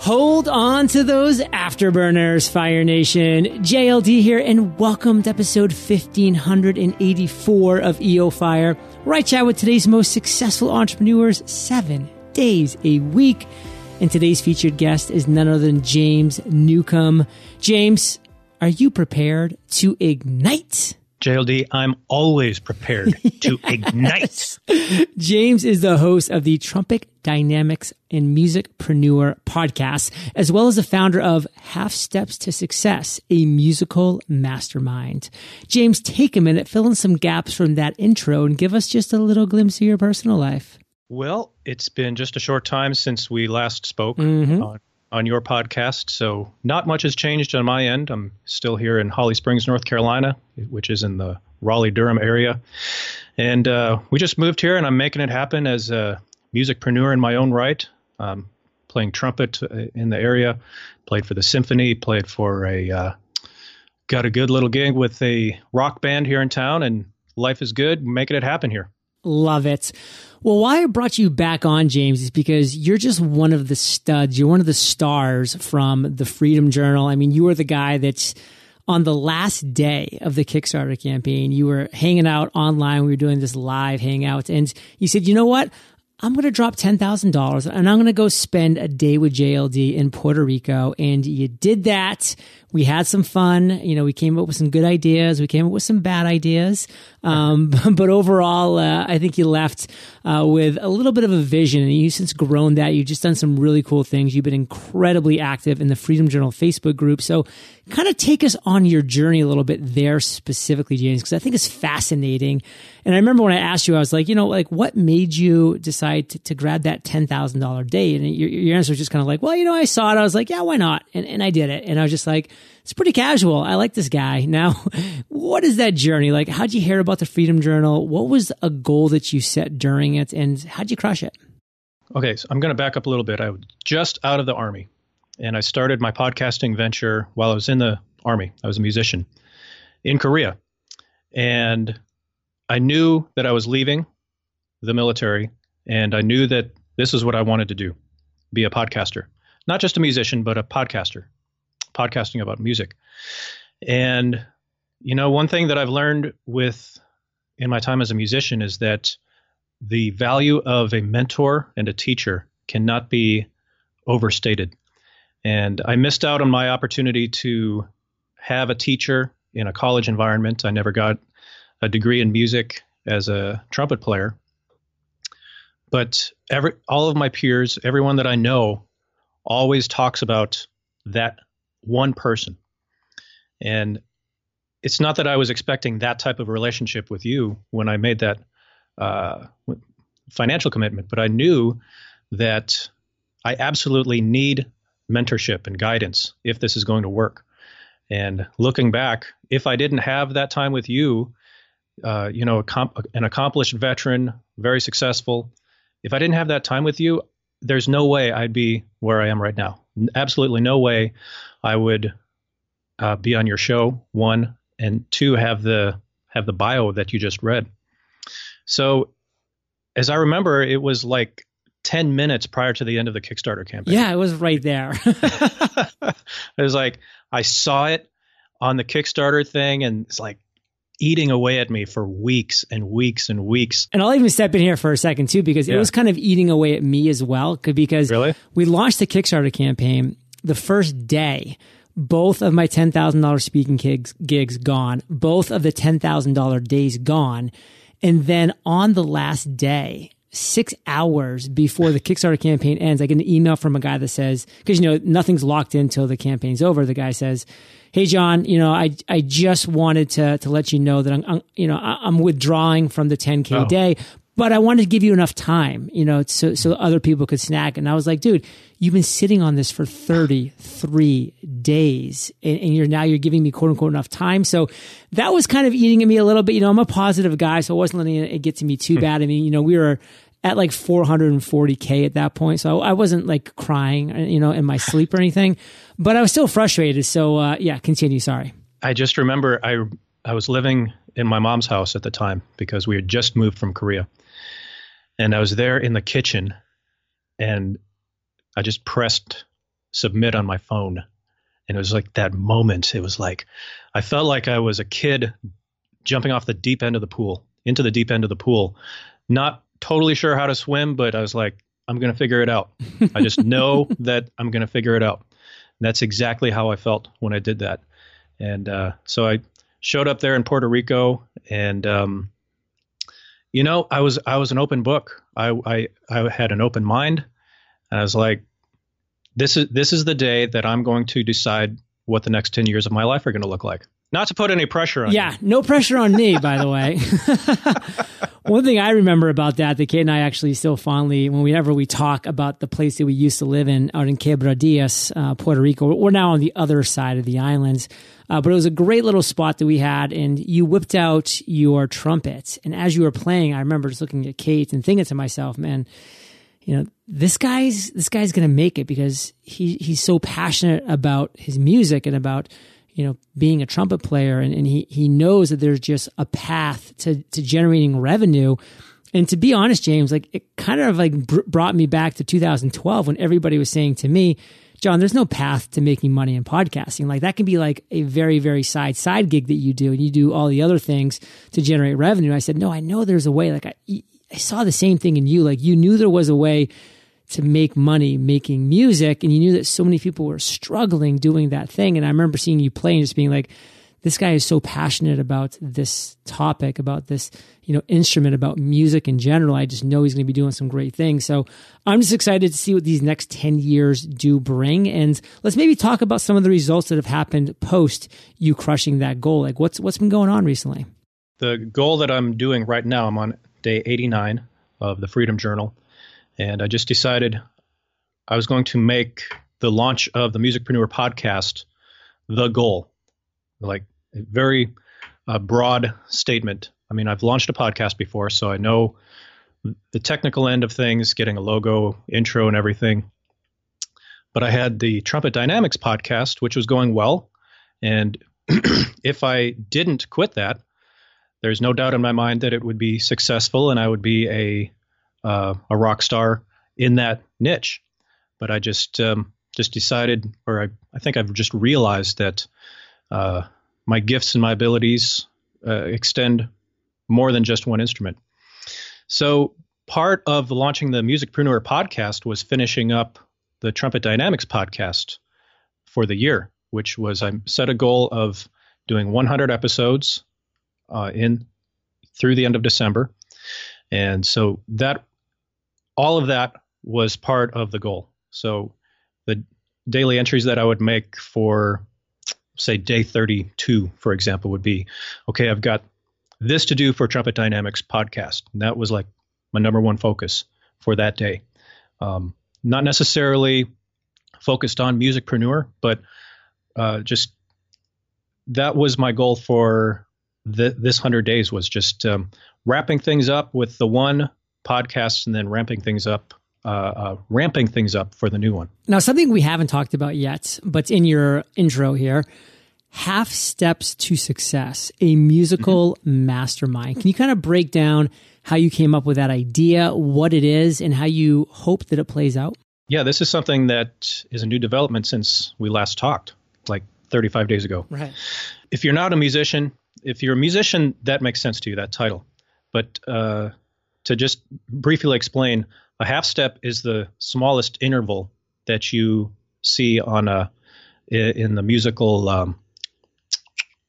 Hold on to those afterburners, Fire Nation. JLD here, and welcome to episode 1584 of EO Fire, Right chat with today's most successful entrepreneurs seven days a week. And today's featured guest is none other than James Newcomb. James, are you prepared to ignite? JLD, I'm always prepared to ignite. James is the host of the Trumpet Dynamics and Musicpreneur podcast, as well as the founder of Half Steps to Success, a musical mastermind. James, take a minute, fill in some gaps from that intro, and give us just a little glimpse of your personal life. Well, it's been just a short time since we last spoke mm-hmm. on, on your podcast, so not much has changed on my end. I'm still here in Holly Springs, North Carolina, which is in the Raleigh Durham area. And uh, we just moved here, and I'm making it happen as a musicpreneur in my own right. Um, playing trumpet uh, in the area, played for the symphony, played for a, uh, got a good little gig with a rock band here in town, and life is good, making it happen here. Love it. Well, why I brought you back on, James, is because you're just one of the studs. You're one of the stars from the Freedom Journal. I mean, you were the guy that's on the last day of the Kickstarter campaign. You were hanging out online. We were doing this live hangout, and you said, "You know what? I'm going to drop $10,000 and I'm going to go spend a day with JLD in Puerto Rico. And you did that. We had some fun. You know, we came up with some good ideas. We came up with some bad ideas. Um, but overall, uh, I think you left uh, with a little bit of a vision. And you've since grown that. You've just done some really cool things. You've been incredibly active in the Freedom Journal Facebook group. So kind of take us on your journey a little bit there specifically, James, because I think it's fascinating. And I remember when I asked you, I was like, you know, like what made you decide to, to grab that $10,000 date? And your, your answer was just kind of like, well, you know, I saw it. I was like, yeah, why not? And, and I did it. And I was just like, it's pretty casual. I like this guy. Now, what is that journey? Like, how'd you hear about the Freedom Journal? What was a goal that you set during it and how'd you crush it? Okay, so I'm going to back up a little bit. I was just out of the Army and I started my podcasting venture while I was in the Army. I was a musician in Korea. And I knew that I was leaving the military and I knew that this is what I wanted to do be a podcaster. Not just a musician, but a podcaster, podcasting about music. And, you know, one thing that I've learned with in my time as a musician is that the value of a mentor and a teacher cannot be overstated. And I missed out on my opportunity to have a teacher in a college environment. I never got a degree in music as a trumpet player. But every all of my peers, everyone that I know, always talks about that one person. And it's not that I was expecting that type of relationship with you when I made that uh, financial commitment, but I knew that I absolutely need mentorship and guidance if this is going to work. And looking back, if I didn't have that time with you, uh, you know, an accomplished veteran, very successful, if I didn't have that time with you, there's no way I'd be where I am right now. Absolutely no way I would uh, be on your show. One and two, have the have the bio that you just read. So, as I remember, it was like 10 minutes prior to the end of the Kickstarter campaign. Yeah, it was right there. it was like, I saw it on the Kickstarter thing, and it's like eating away at me for weeks and weeks and weeks. And I'll even step in here for a second, too, because yeah. it was kind of eating away at me as well. Because really? we launched the Kickstarter campaign the first day. Both of my $10,000 speaking gigs, gigs gone, both of the $10,000 days gone. And then on the last day, six hours before the Kickstarter campaign ends, I get an email from a guy that says, because you know nothing's locked in until the campaign's over. The guy says, "Hey John, you know I I just wanted to to let you know that I'm, I'm you know I'm withdrawing from the 10k oh. day, but I wanted to give you enough time, you know, so so other people could snack." And I was like, "Dude, you've been sitting on this for 33 days and, and, you're now you're giving me quote unquote enough time. So that was kind of eating at me a little bit. You know i'm a positive guy so i wasn't letting it get to me too hmm. bad. I mean you know we were at like 440k at that point so i wasn't like crying you know in my sleep or anything but i was still frustrated. So uh, yeah continue. Sorry. I just remember i i was living in my mom's house at the time because we had just moved from korea and i was there in the kitchen and I just pressed submit on my phone. And it was like that moment. It was like I felt like I was a kid jumping off the deep end of the pool into the deep end of the pool, not totally sure how to swim, but I was like, I'm going to figure it out. I just know that I'm going to figure it out. And that's exactly how I felt when I did that. And uh, so I showed up there in Puerto Rico, and um, you know, I was I was an open book. I, I I had an open mind, and I was like, this is this is the day that I'm going to decide what the next ten years of my life are going to look like. Not to put any pressure on. Yeah, you. no pressure on me, by the way. One thing I remember about that, that Kate and I actually still fondly, whenever we talk about the place that we used to live in out in Quebradillas, uh, Puerto Rico, we're now on the other side of the islands. Uh, but it was a great little spot that we had, and you whipped out your trumpet. And as you were playing, I remember just looking at Kate and thinking to myself, man, you know, this guy's this guy's gonna make it because he he's so passionate about his music and about you know, being a trumpet player and, and he, he knows that there's just a path to, to generating revenue. And to be honest, James, like it kind of like br- brought me back to 2012 when everybody was saying to me, John, there's no path to making money in podcasting. Like that can be like a very, very side side gig that you do and you do all the other things to generate revenue. I said, no, I know there's a way. Like I, I saw the same thing in you. Like you knew there was a way to make money making music and you knew that so many people were struggling doing that thing. And i remember seeing you play and just being like this guy is so passionate about this topic about this you know instrument about music in general. I just know he's going to be doing some great things. So i'm just excited to see what these next 10 years do bring. And let's maybe talk about some of the results that have happened post you crushing that goal. Like what's what's been going on recently? The goal that i'm doing right now i'm on day 89 of the freedom journal and I just decided I was going to make the launch of the Musicpreneur podcast the goal. Like a very uh, broad statement. I mean, I've launched a podcast before, so I know the technical end of things, getting a logo, intro, and everything. But I had the Trumpet Dynamics podcast, which was going well. And if I didn't quit that, there's no doubt in my mind that it would be successful and I would be a uh, a rock star in that niche. But I just um, just decided, or I, I think I've just realized that uh, my gifts and my abilities uh, extend more than just one instrument. So part of launching the Musicpreneur podcast was finishing up the Trumpet Dynamics podcast for the year, which was I set a goal of doing 100 episodes uh, in through the end of December, and so that all of that was part of the goal. So the daily entries that I would make for, say, day 32, for example, would be okay, I've got this to do for Trumpet Dynamics podcast. And that was like my number one focus for that day. Um, not necessarily focused on musicpreneur, but uh, just that was my goal for this 100 days was just um, wrapping things up with the one podcasts and then ramping things up uh, uh, ramping things up for the new one. Now, something we haven't talked about yet, but in your intro here, half steps to success, a musical mm-hmm. mastermind. Can you kind of break down how you came up with that idea, what it is, and how you hope that it plays out? Yeah, this is something that is a new development since we last talked, like 35 days ago. Right. If you're not a musician, if you're a musician, that makes sense to you, that title. But uh, to just briefly explain, a half step is the smallest interval that you see on a in the musical um,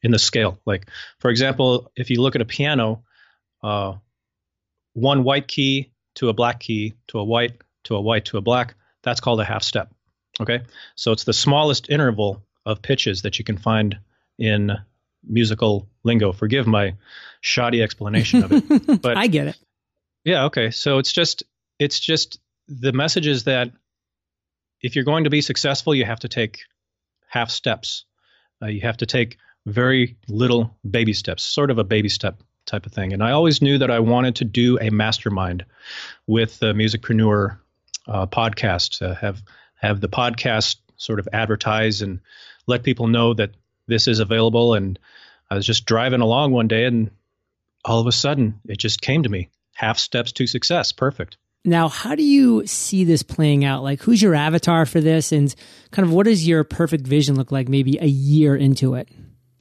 in the scale. Like for example, if you look at a piano, uh, one white key to a black key to a white to a white to a black, that's called a half step. Okay, so it's the smallest interval of pitches that you can find in musical lingo. Forgive my shoddy explanation of it, but I get it. Yeah, okay. So it's just it's just the message is that if you're going to be successful, you have to take half steps. Uh, you have to take very little baby steps, sort of a baby step type of thing. And I always knew that I wanted to do a mastermind with the Musicpreneur uh, podcast, uh, have have the podcast sort of advertise and let people know that this is available. And I was just driving along one day, and all of a sudden, it just came to me half steps to success. Perfect. Now, how do you see this playing out? Like, who's your avatar for this? And kind of what does your perfect vision look like maybe a year into it?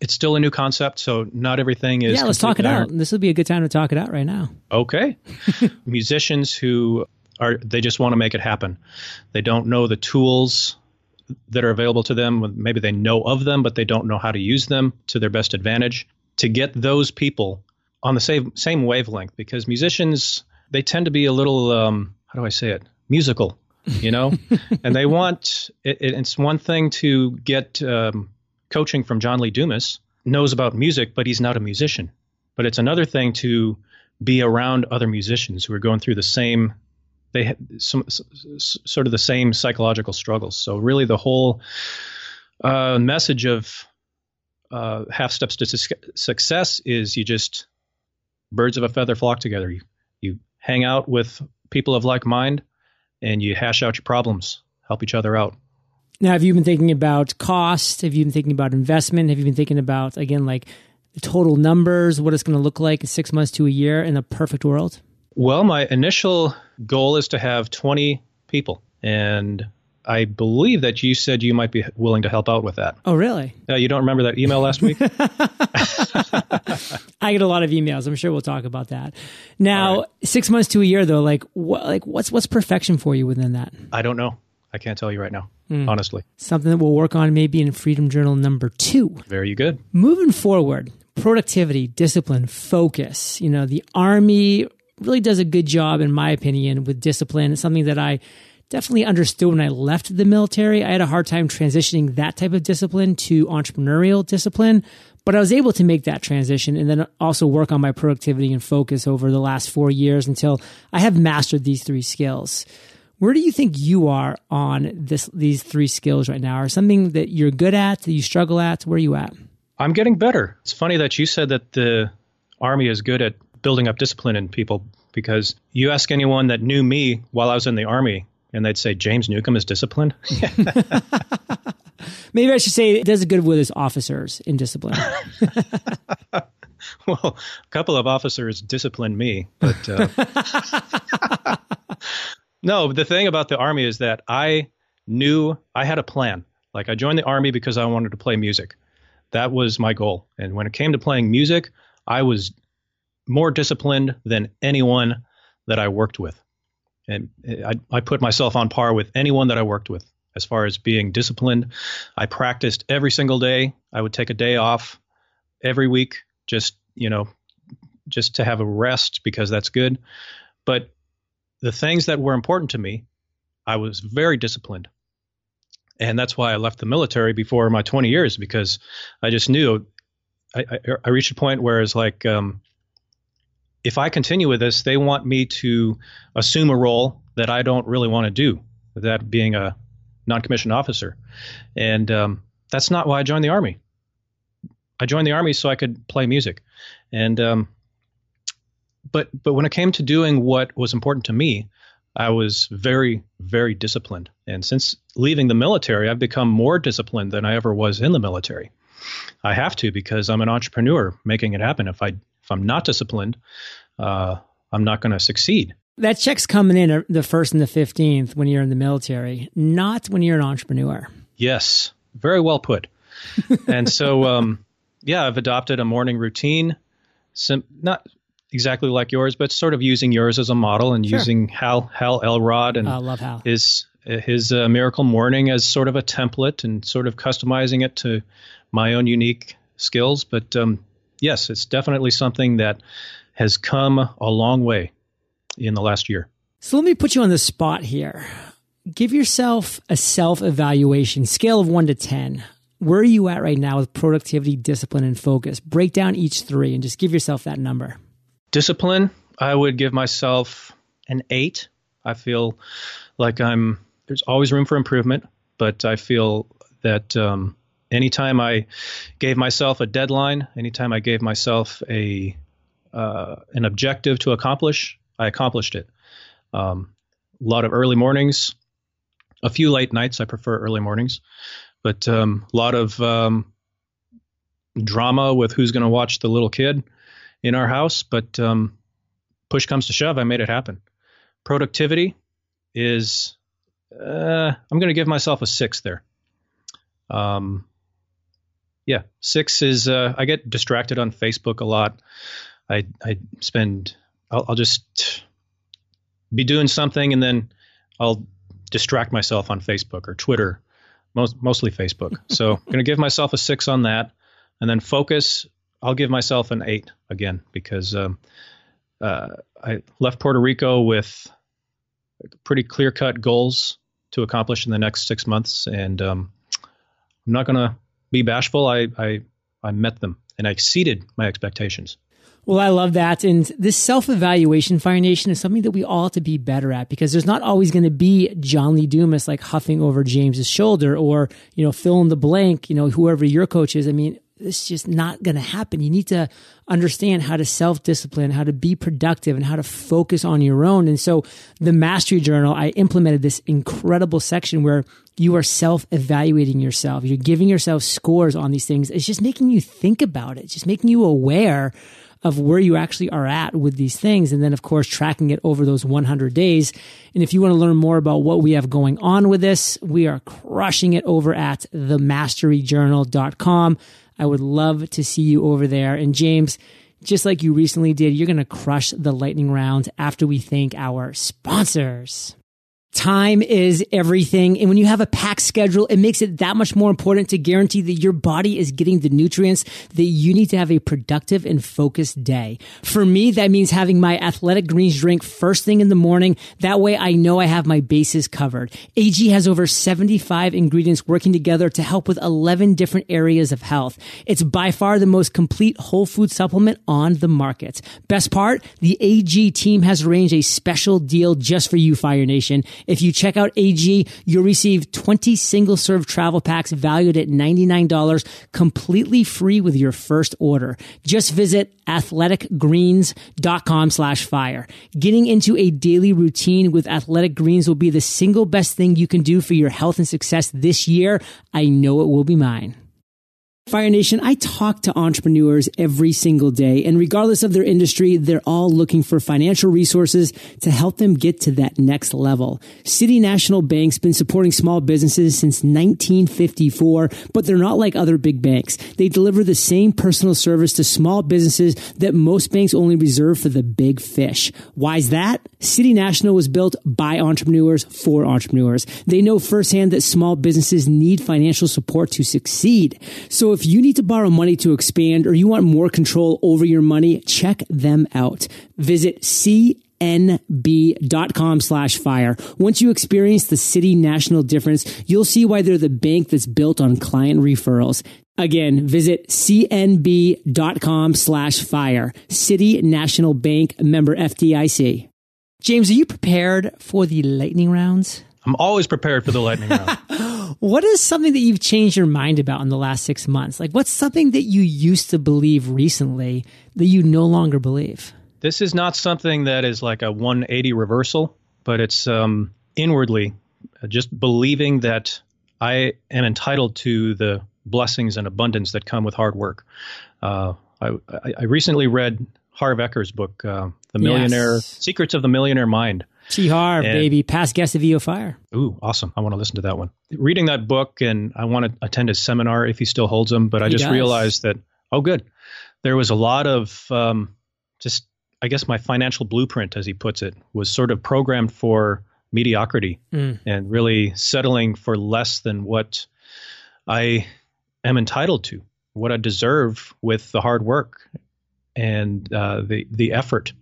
It's still a new concept, so not everything is. Yeah, let's talk it out. This would be a good time to talk it out right now. Okay. Musicians who are, they just want to make it happen. They don't know the tools that are available to them. Maybe they know of them, but they don't know how to use them to their best advantage. To get those people on the same same wavelength, because musicians they tend to be a little um, how do I say it musical, you know, and they want it, it's one thing to get um, coaching from John Lee Dumas, knows about music, but he's not a musician. But it's another thing to be around other musicians who are going through the same they have some sort of the same psychological struggles. So really, the whole uh, message of uh, half steps to su- success is you just birds of a feather flock together. You you hang out with people of like mind, and you hash out your problems, help each other out. Now, have you been thinking about cost? Have you been thinking about investment? Have you been thinking about again like the total numbers, what it's going to look like in six months to a year in a perfect world? Well, my initial goal is to have 20 people. And I believe that you said you might be willing to help out with that. Oh, really? Uh, you don't remember that email last week? I get a lot of emails. I'm sure we'll talk about that. Now, right. six months to a year, though, like what, like what's what's perfection for you within that? I don't know. I can't tell you right now, mm. honestly. Something that we'll work on maybe in Freedom Journal number two. Very good. Moving forward, productivity, discipline, focus. You know, the Army really does a good job, in my opinion, with discipline. It's something that I definitely understood when I left the military. I had a hard time transitioning that type of discipline to entrepreneurial discipline, but I was able to make that transition and then also work on my productivity and focus over the last four years until I have mastered these three skills. Where do you think you are on this these three skills right now? Or something that you're good at, that you struggle at? Where are you at? I'm getting better. It's funny that you said that the army is good at building up discipline in people because you ask anyone that knew me while I was in the army, and they'd say James Newcomb is disciplined. Maybe I should say it does good with his officers in discipline. well, a couple of officers disciplined me, but uh, no. The thing about the army is that I knew I had a plan. Like I joined the army because I wanted to play music. That was my goal. And when it came to playing music, I was more disciplined than anyone that I worked with. And I, I put myself on par with anyone that I worked with as far as being disciplined. I practiced every single day. I would take a day off every week, just, you know, just to have a rest because that's good. But the things that were important to me, I was very disciplined. And that's why I left the military before my 20 years because I just knew I, I, I reached a point where it's like, um, if I continue with this, they want me to assume a role that I don't really want to do, that being a non-commissioned officer, and um, that's not why I joined the army. I joined the army so I could play music, and um, but but when it came to doing what was important to me, I was very very disciplined. And since leaving the military, I've become more disciplined than I ever was in the military. I have to because I'm an entrepreneur making it happen. If I if I'm not disciplined, uh, I'm not going to succeed. That check's coming in the first and the 15th when you're in the military, not when you're an entrepreneur. Yes, very well put. and so, um, yeah, I've adopted a morning routine, sim- not exactly like yours, but sort of using yours as a model and sure. using Hal Hal Elrod and I love Hal. his his uh, Miracle Morning as sort of a template and sort of customizing it to my own unique skills. But um, yes, it's definitely something that has come a long way in the last year. So let me put you on the spot here. Give yourself a self evaluation scale of one to 10. Where are you at right now with productivity, discipline, and focus? Break down each three and just give yourself that number. Discipline, I would give myself an eight. I feel like I'm, there's always room for improvement, but I feel that um, anytime I gave myself a deadline, anytime I gave myself a uh, an objective to accomplish, I accomplished it. Um, a lot of early mornings, a few late nights. I prefer early mornings, but um, a lot of um, drama with who's going to watch the little kid in our house. But um, push comes to shove, I made it happen. productivity is uh, I'm going to give myself a six there. Um, yeah, six is uh, I get distracted on Facebook a lot. I I spend I'll, I'll just be doing something and then I'll distract myself on Facebook or Twitter, most mostly Facebook. So I'm going to give myself a six on that, and then focus. I'll give myself an eight again because um, uh, I left Puerto Rico with pretty clear cut goals to accomplish in the next six months, and um, I'm not going to be bashful. I, I I met them and I exceeded my expectations. Well, I love that. And this self evaluation, Fire Nation, is something that we all have to be better at because there's not always going to be John Lee Dumas like huffing over James's shoulder or, you know, fill in the blank, you know, whoever your coach is. I mean, it's just not going to happen. You need to understand how to self discipline, how to be productive, and how to focus on your own. And so, the Mastery Journal, I implemented this incredible section where you are self evaluating yourself. You're giving yourself scores on these things. It's just making you think about it, just making you aware of where you actually are at with these things. And then, of course, tracking it over those 100 days. And if you want to learn more about what we have going on with this, we are crushing it over at themasteryjournal.com. I would love to see you over there. And James, just like you recently did, you're going to crush the lightning round after we thank our sponsors. Time is everything. And when you have a packed schedule, it makes it that much more important to guarantee that your body is getting the nutrients that you need to have a productive and focused day. For me, that means having my athletic greens drink first thing in the morning. That way I know I have my bases covered. AG has over 75 ingredients working together to help with 11 different areas of health. It's by far the most complete whole food supplement on the market. Best part, the AG team has arranged a special deal just for you, Fire Nation. If you check out AG, you'll receive 20 single serve travel packs valued at $99 completely free with your first order. Just visit athleticgreens.com slash fire. Getting into a daily routine with athletic greens will be the single best thing you can do for your health and success this year. I know it will be mine. Fire Nation, I talk to entrepreneurs every single day, and regardless of their industry, they're all looking for financial resources to help them get to that next level. City National Bank's been supporting small businesses since 1954, but they're not like other big banks. They deliver the same personal service to small businesses that most banks only reserve for the big fish. Why's that? City National was built by entrepreneurs for entrepreneurs. They know firsthand that small businesses need financial support to succeed. So if you need to borrow money to expand or you want more control over your money, check them out. Visit cnb.com slash fire. Once you experience the city national difference, you'll see why they're the bank that's built on client referrals. Again, visit cnb.com slash fire. City National Bank member FDIC. James, are you prepared for the lightning rounds? I'm always prepared for the lightning round. what is something that you've changed your mind about in the last six months? Like, what's something that you used to believe recently that you no longer believe? This is not something that is like a 180 reversal, but it's um, inwardly just believing that I am entitled to the blessings and abundance that come with hard work. Uh, I, I, recently read Harv Eker's book, uh, The Millionaire yes. Secrets of the Millionaire Mind. T Harv, baby, past guest of EO Fire. Ooh, awesome! I want to listen to that one. Reading that book, and I want to attend his seminar if he still holds them. But I he just does. realized that oh, good. There was a lot of um, just, I guess, my financial blueprint, as he puts it, was sort of programmed for mediocrity mm. and really settling for less than what I am entitled to, what I deserve with the hard work and uh, the the effort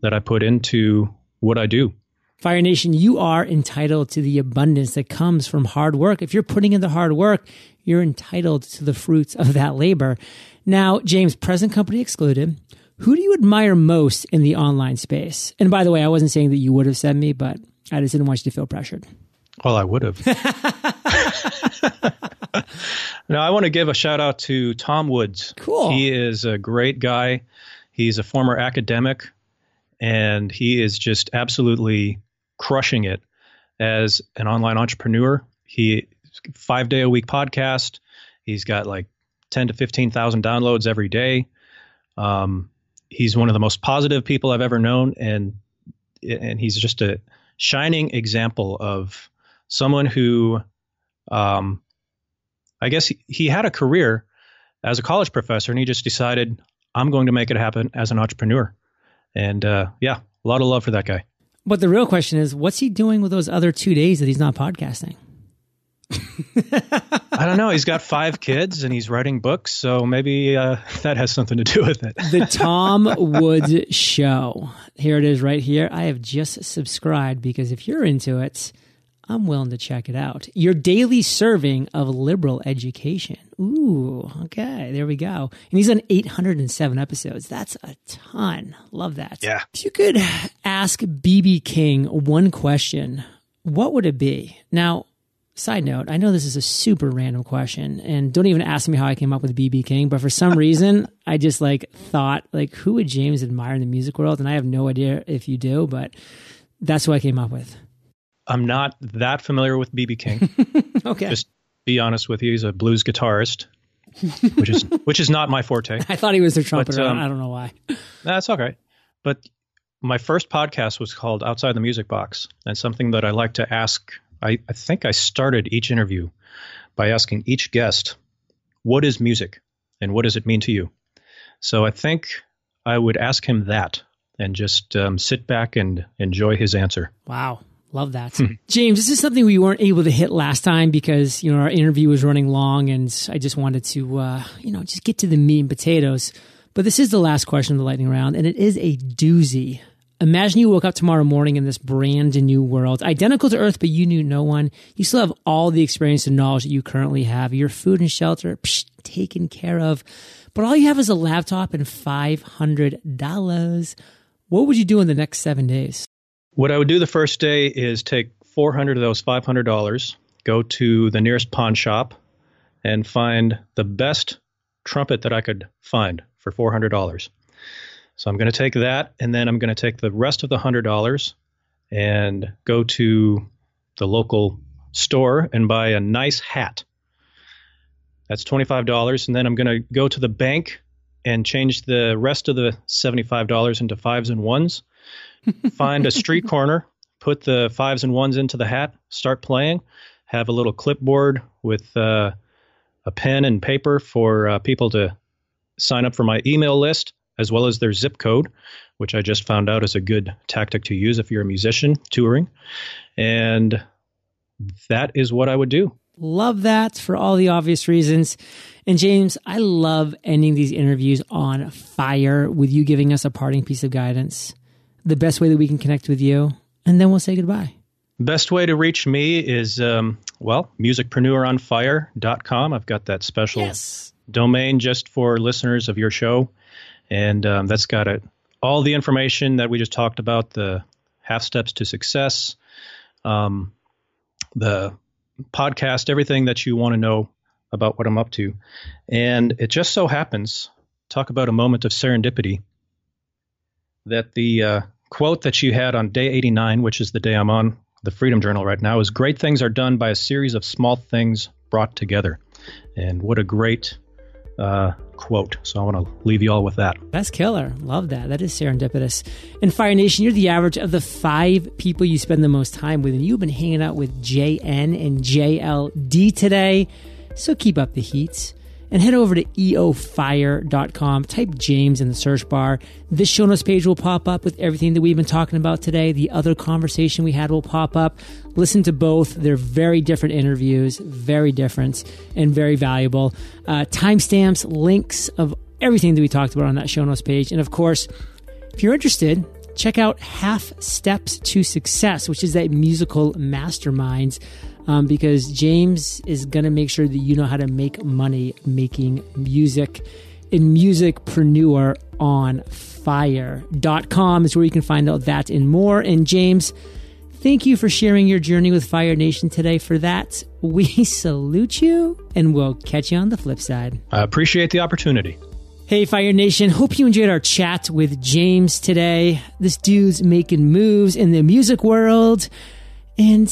that I put into what I do. Fire Nation, you are entitled to the abundance that comes from hard work. If you're putting in the hard work, you're entitled to the fruits of that labor. Now, James, present company excluded, who do you admire most in the online space? And by the way, I wasn't saying that you would have said me, but I just didn't want you to feel pressured. Well, I would have. now, I want to give a shout out to Tom Woods. Cool. He is a great guy. He's a former academic, and he is just absolutely crushing it as an online entrepreneur. He five day a week podcast. He's got like ten to fifteen thousand downloads every day. Um, he's one of the most positive people I've ever known, and and he's just a shining example of someone who, um, I guess he, he had a career as a college professor, and he just decided I'm going to make it happen as an entrepreneur. And uh, yeah, a lot of love for that guy. But the real question is, what's he doing with those other two days that he's not podcasting? I don't know. He's got five kids and he's writing books, so maybe uh, that has something to do with it. the Tom Woods Show. Here it is, right here. I have just subscribed because if you're into it, I'm willing to check it out. Your daily serving of liberal education. Ooh, okay, there we go. And he's on 807 episodes. That's a ton. Love that. Yeah. If you could ask BB King one question, what would it be? Now, Side note, I know this is a super random question and don't even ask me how I came up with BB King, but for some reason I just like thought like who would James admire in the music world and I have no idea if you do, but that's what I came up with. I'm not that familiar with BB King. okay. Just be honest with you, he's a blues guitarist, which is which is not my forte. I thought he was a trumpeter. Um, I don't know why. That's okay. But my first podcast was called Outside the Music Box, and something that I like to ask I, I think I started each interview by asking each guest, What is music and what does it mean to you? So I think I would ask him that and just um, sit back and enjoy his answer. Wow. Love that. Hmm. James, this is something we weren't able to hit last time because, you know, our interview was running long and I just wanted to, uh, you know, just get to the meat and potatoes. But this is the last question of the lightning round and it is a doozy. Imagine you woke up tomorrow morning in this brand new world, identical to Earth, but you knew no one. You still have all the experience and knowledge that you currently have. Your food and shelter psh, taken care of. But all you have is a laptop and $500. What would you do in the next seven days? What I would do the first day is take 400 of those $500, go to the nearest pawn shop, and find the best trumpet that I could find for $400. So I'm going to take that, and then I'm going to take the rest of the hundred dollars and go to the local store and buy a nice hat. That's twenty-five dollars, and then I'm going to go to the bank and change the rest of the seventy-five dollars into fives and ones. Find a street corner, put the fives and ones into the hat, start playing. Have a little clipboard with uh, a pen and paper for uh, people to sign up for my email list as well as their zip code, which I just found out is a good tactic to use if you're a musician touring. And that is what I would do. Love that for all the obvious reasons. And James, I love ending these interviews on fire with you giving us a parting piece of guidance, the best way that we can connect with you, and then we'll say goodbye. Best way to reach me is, um, well, musicpreneuronfire.com. I've got that special yes. domain just for listeners of your show and um, that's got it. All the information that we just talked about, the half steps to success, um, the podcast, everything that you want to know about what I'm up to. And it just so happens, talk about a moment of serendipity, that the uh, quote that you had on day 89, which is the day I'm on the Freedom Journal right now, is great things are done by a series of small things brought together. And what a great uh, quote. So I want to leave you all with that. That's killer. Love that. That is serendipitous. In Fire Nation, you're the average of the five people you spend the most time with, and you've been hanging out with JN and JLD today. So keep up the heats and head over to eofire.com. Type James in the search bar. This show notes page will pop up with everything that we've been talking about today. The other conversation we had will pop up. Listen to both. They're very different interviews, very different and very valuable. Uh, timestamps, links of everything that we talked about on that show notes page. And of course, if you're interested, check out Half Steps to Success, which is that musical masterminds um, because James is going to make sure that you know how to make money making music. In Musicpreneur on fire.com is where you can find out that and more. And James, thank you for sharing your journey with Fire Nation today. For that, we salute you and we'll catch you on the flip side. I appreciate the opportunity. Hey, Fire Nation. Hope you enjoyed our chat with James today. This dude's making moves in the music world. And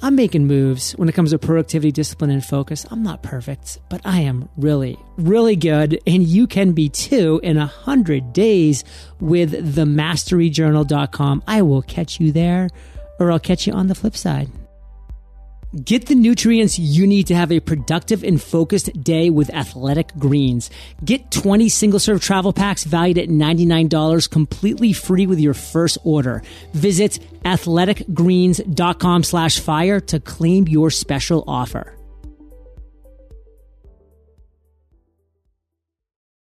I'm making moves when it comes to productivity, discipline, and focus. I'm not perfect, but I am really, really good. And you can be too in a hundred days with themasteryjournal.com. I will catch you there or I'll catch you on the flip side. Get the nutrients you need to have a productive and focused day with Athletic Greens. Get 20 single serve travel packs valued at $99 completely free with your first order. Visit athleticgreens.com slash fire to claim your special offer.